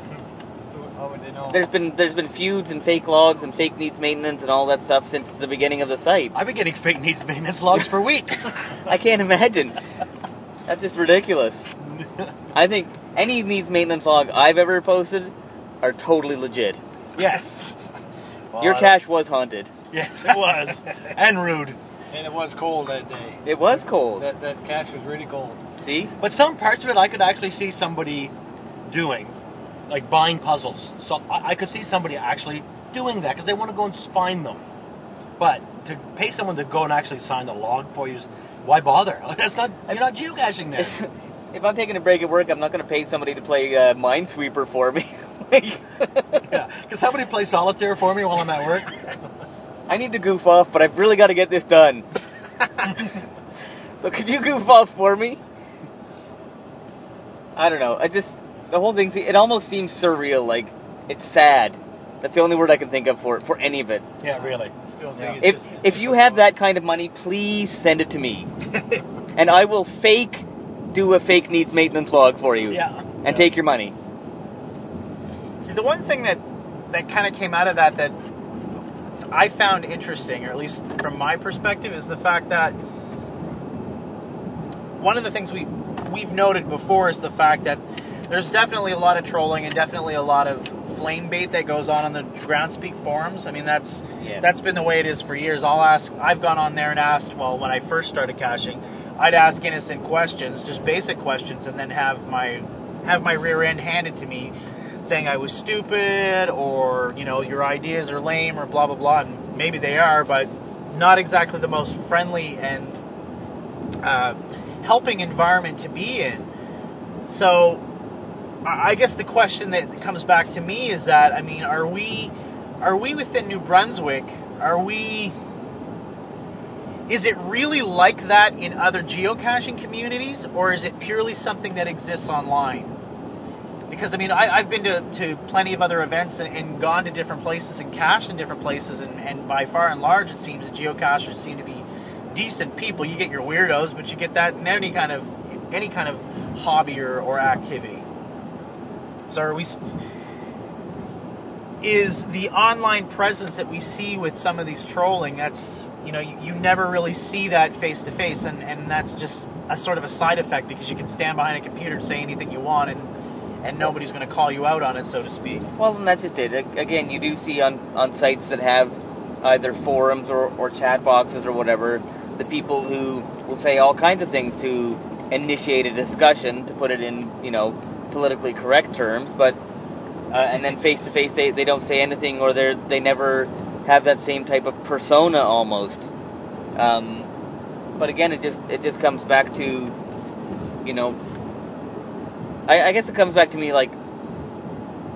How would they know? there's been there's been feuds and fake logs and fake needs maintenance and all that stuff since the beginning of the site. I've been getting fake needs maintenance logs for weeks. [LAUGHS] I can't imagine. That's just ridiculous. [LAUGHS] I think any needs maintenance log I've ever posted are totally legit. yes. [LAUGHS] Your cache was haunted. Yes, it was. and rude. and it was cold that day. It was cold. That that cache was really cold. See? But some parts of it I could actually see somebody doing, like buying puzzles. So I, I could see somebody actually doing that because they want to go and find them. But to pay someone to go and actually sign the log for you, why bother? [LAUGHS] That's not you're not geocaching there. [LAUGHS] if I'm taking a break at work, I'm not going to pay somebody to play uh, Minesweeper for me. [LAUGHS] Like- yeah, can somebody play solitaire for me while I'm at work? I need to goof off, but I've really got to get this done. so could you goof off for me? I don't know. I just the whole thing. It almost seems surreal. Like it's sad. That's the only word I can think of for for any of it. Yeah, really. Still Yeah. If just, if you a have thought. that kind of money, please send it to me, [LAUGHS] and I will fake do a fake needs maintenance log for you, Yeah. and take your money. See, the one thing that that kind of came out of that that I found interesting, or at least from my perspective, is the fact that one of the things we we've noted before is the fact that there's definitely a lot of trolling and definitely a lot of flame bait that goes on on the Groundspeak forums. I mean, that's Yeah. that's been the way it is for years. I'll ask. I've gone on there and asked. Well, when I first started caching, I'd ask innocent questions, just basic questions, and then have my have my rear end handed to me, saying I was stupid or you know your ideas are lame or blah blah blah. And maybe they are, but not exactly the most friendly and uh, helping environment to be in. So I guess the question that comes back to me is that I mean, are we are we within New Brunswick? Are we is it really like that in other geocaching communities, or is it purely something that exists online? Because I mean, I, I've been to, to plenty of other events and, and gone to different places and cached in different places, and, and by far and large, it seems that geocachers seem to be decent people. You get your weirdos, but you get that in any kind of any kind of hobby or, or activity. So are we? Is the online presence that we see with some of these trolling? That's you know you, you never really see that face to face, and and that's just a sort of a side effect because you can stand behind a computer and say anything you want, and and nobody's going to call you out on it, so to speak. Well, and that's just it. Again, you do see on, on sites that have either forums or, or chat boxes or whatever, the people who will say all kinds of things to initiate a discussion, to put it in, you know, politically correct terms, but, uh, and then face to face they they don't say anything or they're, they never have that same type of persona almost. Um, but again, it just, it just comes back to, you know, I, I guess it comes back to me like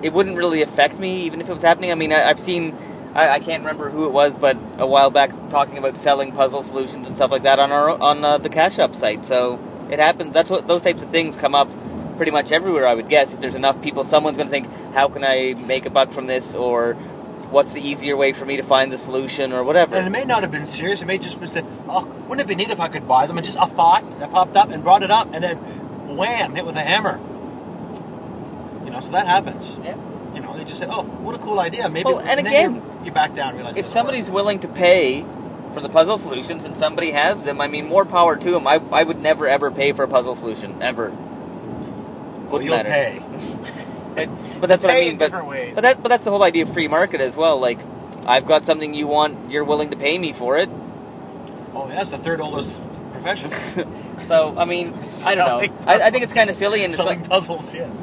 it wouldn't really affect me even if it was happening. I mean, I, I've seen I, can't remember who it was, but a while back talking about selling puzzle solutions and stuff like that on our on uh, the Cache Up site. So it happens. That's what those types of things come up pretty much everywhere. I would guess if there's enough people, someone's going to think, how can I make a buck from this, or what's the easier way for me to find the solution, or whatever. And it may not have been serious. It may just been said, "Oh, wouldn't it be neat if I could buy them?" And just a thought that popped up and brought it up, and then wham, hit with a hammer. You know, so that happens. Yeah. You know, they just said, "Oh, what a cool idea." Maybe. Well, and then again, you, back down, and realize if somebody's willing to pay for the puzzle solutions and somebody has them, I mean, more power to them. I, I would never ever pay for a puzzle solution ever. Well, you'll matter. pay. [LAUGHS] But, but that's what I mean. But, ways. but that but that's the whole idea of free market as well. Like, I've got something you want, you're willing to pay me for it. Oh, that's the third oldest profession. [LAUGHS] so I mean, I don't know. I, I think it's kind of silly and it's Selling like, puzzles, yes.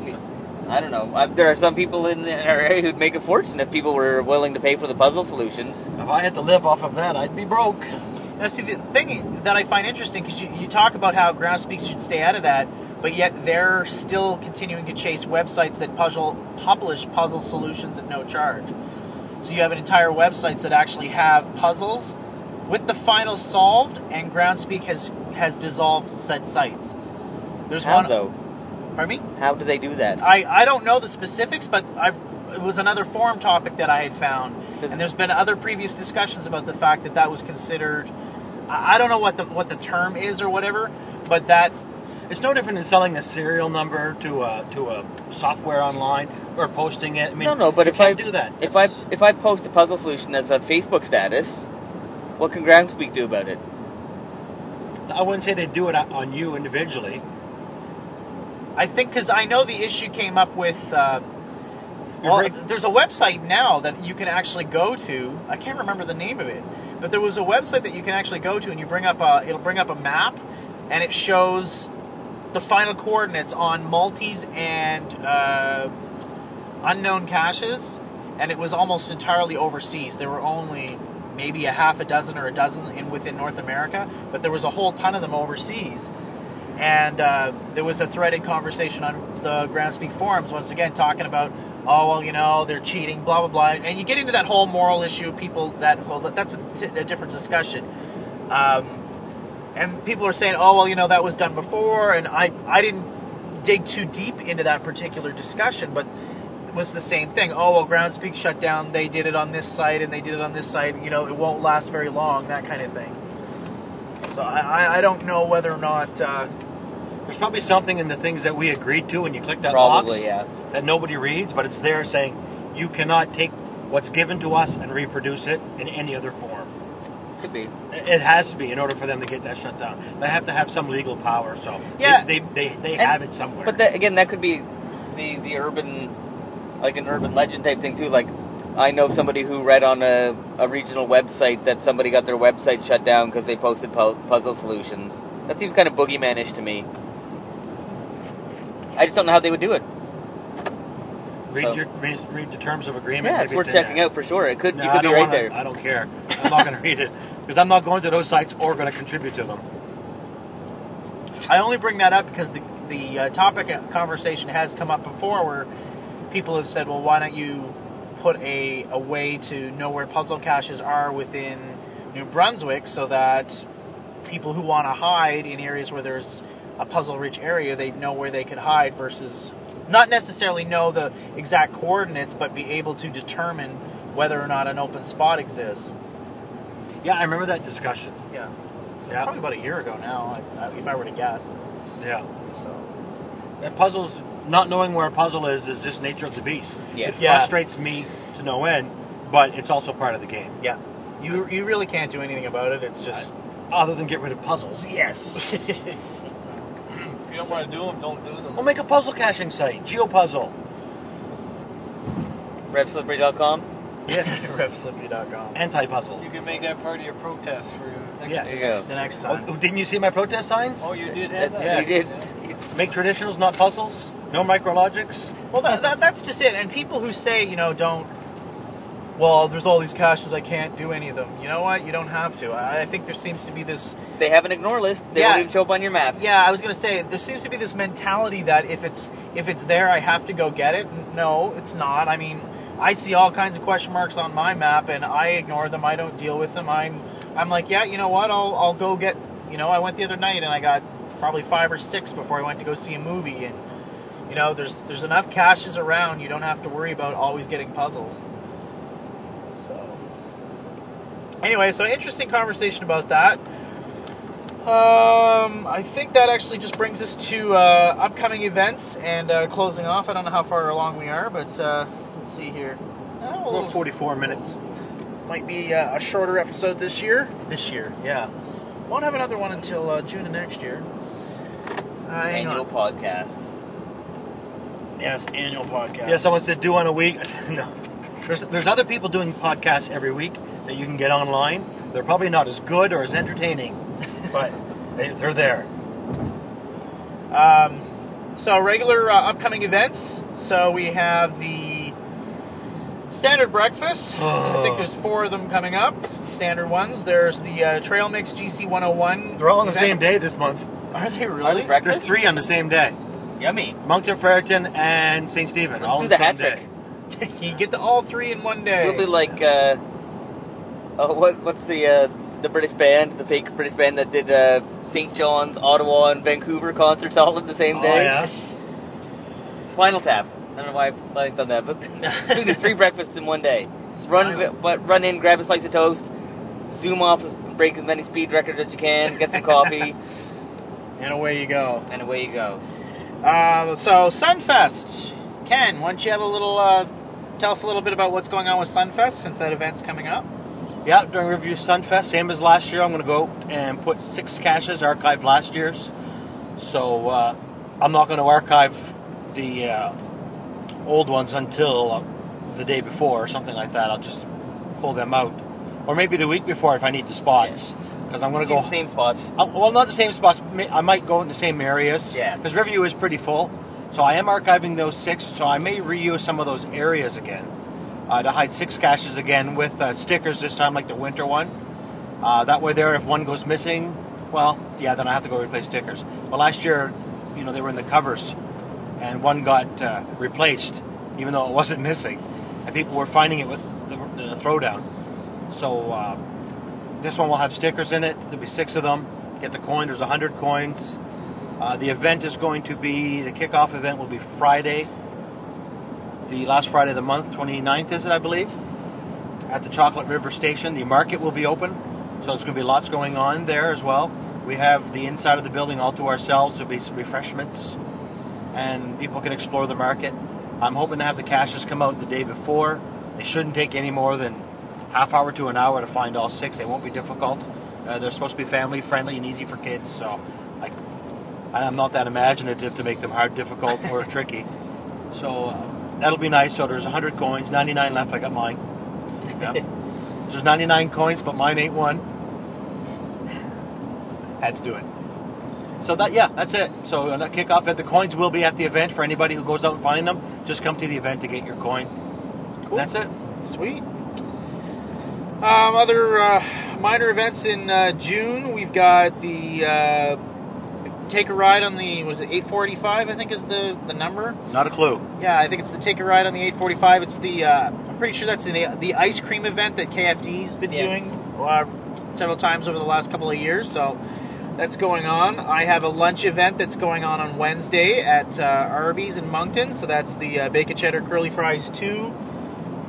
I don't know. I, there are some people in, in our area who'd make a fortune if people were willing to pay for the puzzle solutions. If I had to live off of that, I'd be broke. Now, see, the thing that I find interesting, because you, you talk about how Groundspeak's should stay out of that, but yet they're still continuing to chase websites that puzzle, publish puzzle solutions at no charge. So you have an entire websites that actually have puzzles with the final solved, and Groundspeak has has dissolved said sites. There's How one. though? Pardon me. How do they do that? I, I don't know the specifics, but I've, it was another forum topic that I had found, and there's been other previous discussions about the fact that that was considered. I I don't know what the what the term is or whatever, but that It's no different than selling a serial number to a to a software online or posting it. I mean, no, no. But you if I do that. if I if I post a puzzle solution as a Facebook status, what can Groundspeak do about it? I wouldn't say they do it on you individually. I think because I know the issue came up with. Uh, well, there's a website now that you can actually go to. I can't remember the name of it, but there was a website that you can actually go to, and you bring up a. It'll bring up a map, and it shows the final coordinates on multis and uh, unknown caches, and it was almost entirely overseas. There were only maybe a half a dozen or a dozen in within North America, but there was a whole ton of them overseas. And uh, there was a threaded conversation on the Groundspeak forums once again talking about, oh well, you know, they're cheating, blah blah blah, and you get into that whole moral issue. People that whole that's a, t- a different discussion. Um, and people are saying, oh well, you know, that was done before, and I I didn't dig too deep into that particular discussion, but it was the same thing. Oh well, Groundspeak shut down. They did it on this site, and they did it on this site. You know, it won't last very long. That kind of thing. So I, I- I don't know whether or not. Uh, There's probably something in the things that we agreed to when you click that Probably, box yeah. that nobody reads, but it's there saying you cannot take what's given to us and reproduce it in any other form. Could be. It has to be in order for them to get that shut down. They have to have some legal power, so Yeah. they they, they, they have it somewhere. But that, again, that could be the the urban, like an urban legend type thing too. Like I know somebody who read on a, a regional website that somebody got their website shut down because they posted pu- puzzle solutions. That seems kind of boogeymanish to me. I just don't know how they would do it. read so- your read, read the terms of agreement. Yeah, it's worth in checking there. out for sure. It could No, you could be right wanna- there. I don't care. I'm not going to read it [LAUGHS] because I'm not going to those sites or going to contribute to them. I only bring that up because the the uh, topic of conversation has come up before where people have said, well, why don't you put a, a way to know where puzzle caches are within New Brunswick so that people who want to hide in areas where there's a puzzle rich area, they know where they could hide versus not necessarily know the exact coordinates, but be able to determine whether or not an open spot exists. Yeah, I remember that discussion. Yeah. Yeah, Probably about a year ago now, if I were to guess. yeah. So. And puzzles, not knowing where a puzzle is, is just nature of the beast. Yeah. It Yeah. frustrates me to no end, but it's also part of the game. Yeah. You you really can't do anything about it. It's just Other than get rid of puzzles, yes. [LAUGHS] [LAUGHS] If you don't want to do them, don't do them. We'll make a puzzle caching site, GeoPuzzle. RevSlippery.com. Yes. [LAUGHS] repslippy.com. Anti-puzzles. You can make that part of your protest for your next Yes. There you go. The next Oh, time. Oh, didn't you see my protest signs? Oh, you did have that? Yes. You did. Make traditionals, not puzzles. No micrologics. Well, that, that, that's just it. And people who say, you know, don't. Well, there's all these caches. I can't do any of them. You know what? You don't have to. I, I think there seems to be this. They have an ignore list. They Yeah. won't even show up on your map. Yeah, I was gonna say there seems to be this mentality that if it's if it's there, I have to go get it. No, it's not. I mean, I see all kinds of question marks on my map, and I ignore them. I don't deal with them. I'm I'm like, yeah, you know what? I'll I'll go get. You know, I went the other night and I got probably five or six before I went to go see a movie, and you know, there's there's enough caches around. You don't have to worry about always getting puzzles. So, anyway, so interesting conversation about that. Um, I think that actually just brings us to uh, upcoming events and uh, closing off. I don't know how far along we are, but uh, let's see here. Oh, About 44 minutes might be uh, a shorter episode this year. this year. Yeah. Won't have another one until uh, June of next year. Uh, Annual on. podcast. Yes, annual podcast. Yeah, someone said do one a week. [LAUGHS] No. There's, there's other people doing podcasts every week that you can get online. They're probably not as good or as entertaining, [LAUGHS] but they, they're there. Um, so regular uh, upcoming events. So we have the standard breakfast. I think there's four of them coming up. Standard ones. There's the uh, Trail Mix GC 101. They're all on the event. same day this month. Are they Are really? they breakfast? There's three on the same day. Yummy. Moncton, Fredericton, and St. Stephen. Let's all do on the the hat same trick. day. [LAUGHS] you get to all three in one day. We'll be like, uh, oh, what, what's the uh, the British band, the fake British band that did uh, St. John's, Ottawa, and Vancouver concerts all in the same day. Oh, day? yeah. Spinal Tap. I don't know why I've why done that, but [LAUGHS] we do three breakfasts in one day. Run, but run in, grab a slice of toast, zoom off, break as many speed records as you can, get some coffee, [LAUGHS] and away you go. and away you go. Uh, so Sunfest, Ken, why don't you have a little uh, tell us a little bit about what's going on with Sunfest since that event's coming up? Yeah, during Riverview Sunfest, same as last year, I'm going to go and put six caches archived last year's. So uh, I'm not going to archive the uh, old ones until uh, the day before or something like that. I'll just pull them out, or maybe the week before if I need the spots, because I'm going to go. the same spots. Uh, well, not the same spots. I might go in the same areas. Yeah. Because Riverview is pretty full. So I am archiving those six. So I may reuse some of those areas again uh, to hide six caches again with uh, stickers this time, like the winter one. Uh, that way, there, if one goes missing, well, yeah, then I have to go replace stickers. But last year, you know, they were in the covers, and one got uh, replaced, even though it wasn't missing, and people were finding it with the, the throwdown. So. Uh, this one will have stickers in it. There'll be six of them. Get the coin. There's a hundred coins. Uh, the event is going to be the kickoff event will be Friday, the last Friday of the month, 29th is it, I believe, at the Chocolate River Station. The market will be open, so there's going to be lots going on there as well. We have the inside of the building all to ourselves. There'll be some refreshments, and people can explore the market. I'm hoping to have the caches come out the day before. They shouldn't take any more than half hour to an hour to find all six. They won't be difficult. Uh, they're supposed to be family friendly and easy for kids, so I, I'm not that imaginative to make them hard, difficult, or [LAUGHS] tricky. So uh, that'll be nice. So there's 100 coins, 99 left. I got mine. Yeah. [LAUGHS] there's 99 coins, but mine ain't one. Had to do it. So that yeah, that's it. So that kickoff at the coins will be at the event for anybody who goes out and finding them. Just come to the event to get your coin. Cool. That's it. Sweet. Um, other uh, minor events in uh, June, we've got the uh, take a ride on the was it 845? I think is the the number. Not a clue. Yeah, I think it's the take a ride on the 845. It's the uh, I'm pretty sure that's the the ice cream event that KFD's been Yes. doing uh, several times over the last couple of years. So that's going on. I have a lunch event that's going on on Wednesday at uh, Arby's in Moncton. So that's the uh, bacon cheddar curly fries two.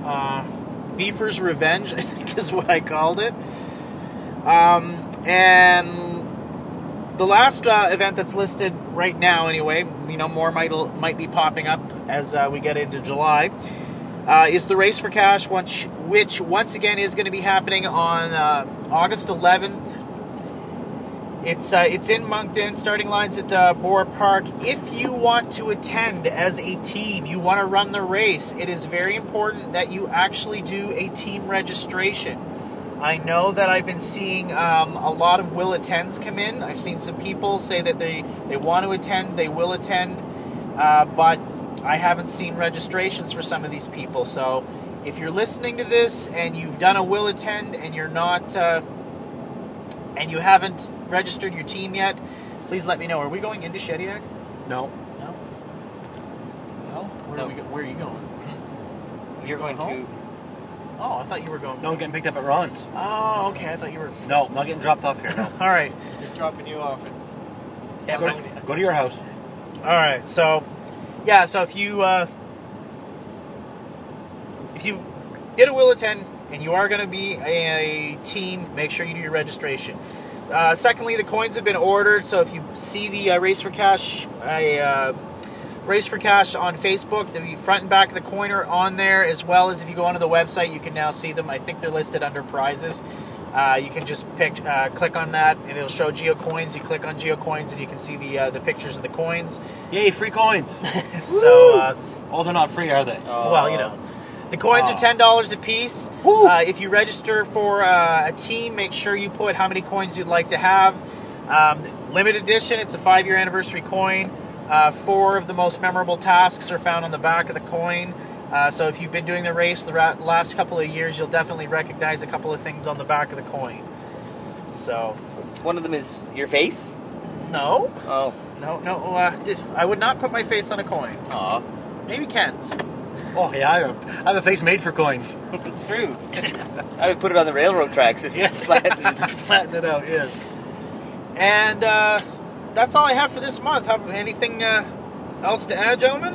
Uh, Beefer's Revenge, [LAUGHS] I think is what I called it. Um, and the last uh, event that's listed right now, anyway, you know, more might might be popping up as uh, we get into July. Uh, is the race for cache, which, which once again is going to be happening on uh, August 11th. It's uh, it's in Moncton. Starting lines at uh, Bore Park. If you want to attend as a team, you want to run the race. It is very important that you actually do a team registration. I know that I've been seeing um, a lot of will attends come in. I've seen some people say that they, they want to attend, they will attend, uh, but I haven't seen registrations for some of these people. So if you're listening to this and you've done a will attend and you're not uh, and you haven't registered your team yet, please let me know. Are we going into Shediac? No. No. No. Where, No. Are, we, where are you going? You're going home? to. Oh, I thought you were going. No, I'm getting picked up at Ron's. Oh, okay. I thought you were. No, not getting dropped off here. No. [LAUGHS] All right. Just dropping you off at Yeah, go, but- go to your house. All right. So yeah, so if you uh, if you get a will attend and you are going to be a, a team, make sure you do your registration. Uh, secondly, the coins have been ordered, so if you see the uh, Race for Cache, a uh, Race for Cache on Facebook, the front and back of the coin are on there, as well as if you go onto the website, you can now see them. I think they're listed under prizes. Uh, you can just pick, uh, click on that, and it'll show Geo Coins. You click on Geo Coins, and you can see the uh, the pictures of the coins. Yay, free coins. [LAUGHS] so, uh, oh, they're not free, are they? well, you know, the coins are ten dollars a piece. Uh, if you register for uh, a team, make sure you put how many coins you'd like to have. Um, limited edition, it's a five-year anniversary coin. Uh, four of the most memorable tasks are found on the back of the coin. Uh, so if you've been doing the race the ra- last couple of years, you'll definitely recognize a couple of things on the back of the coin. So, One of them is your face. no, Oh, no, no. Uh, I would not put my face on a coin. aw, Maybe Ken's. Oh, yeah, I have, I have a face made for coins. [LAUGHS] it's true. [LAUGHS] I would put it on the railroad tracks. It's flattened. [LAUGHS] Flatten it out, yes. And uh, that's all I have for this month. Have anything uh, else to add, gentlemen?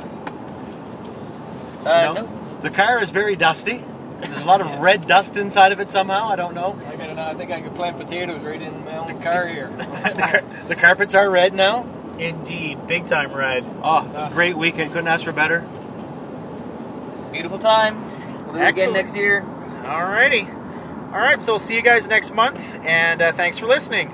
Uh, No. no. The car is very dusty. There's a lot of red dust inside of it somehow. I don't know. I got I think I could plant potatoes right in my own car here. [LAUGHS] the, car- the carpets are red now. Indeed, big time red. Oh, great weekend. Couldn't ask for better. Beautiful time. We'll do it again next year. Alrighty. Alright, so we'll see you guys next month, and uh, thanks for listening.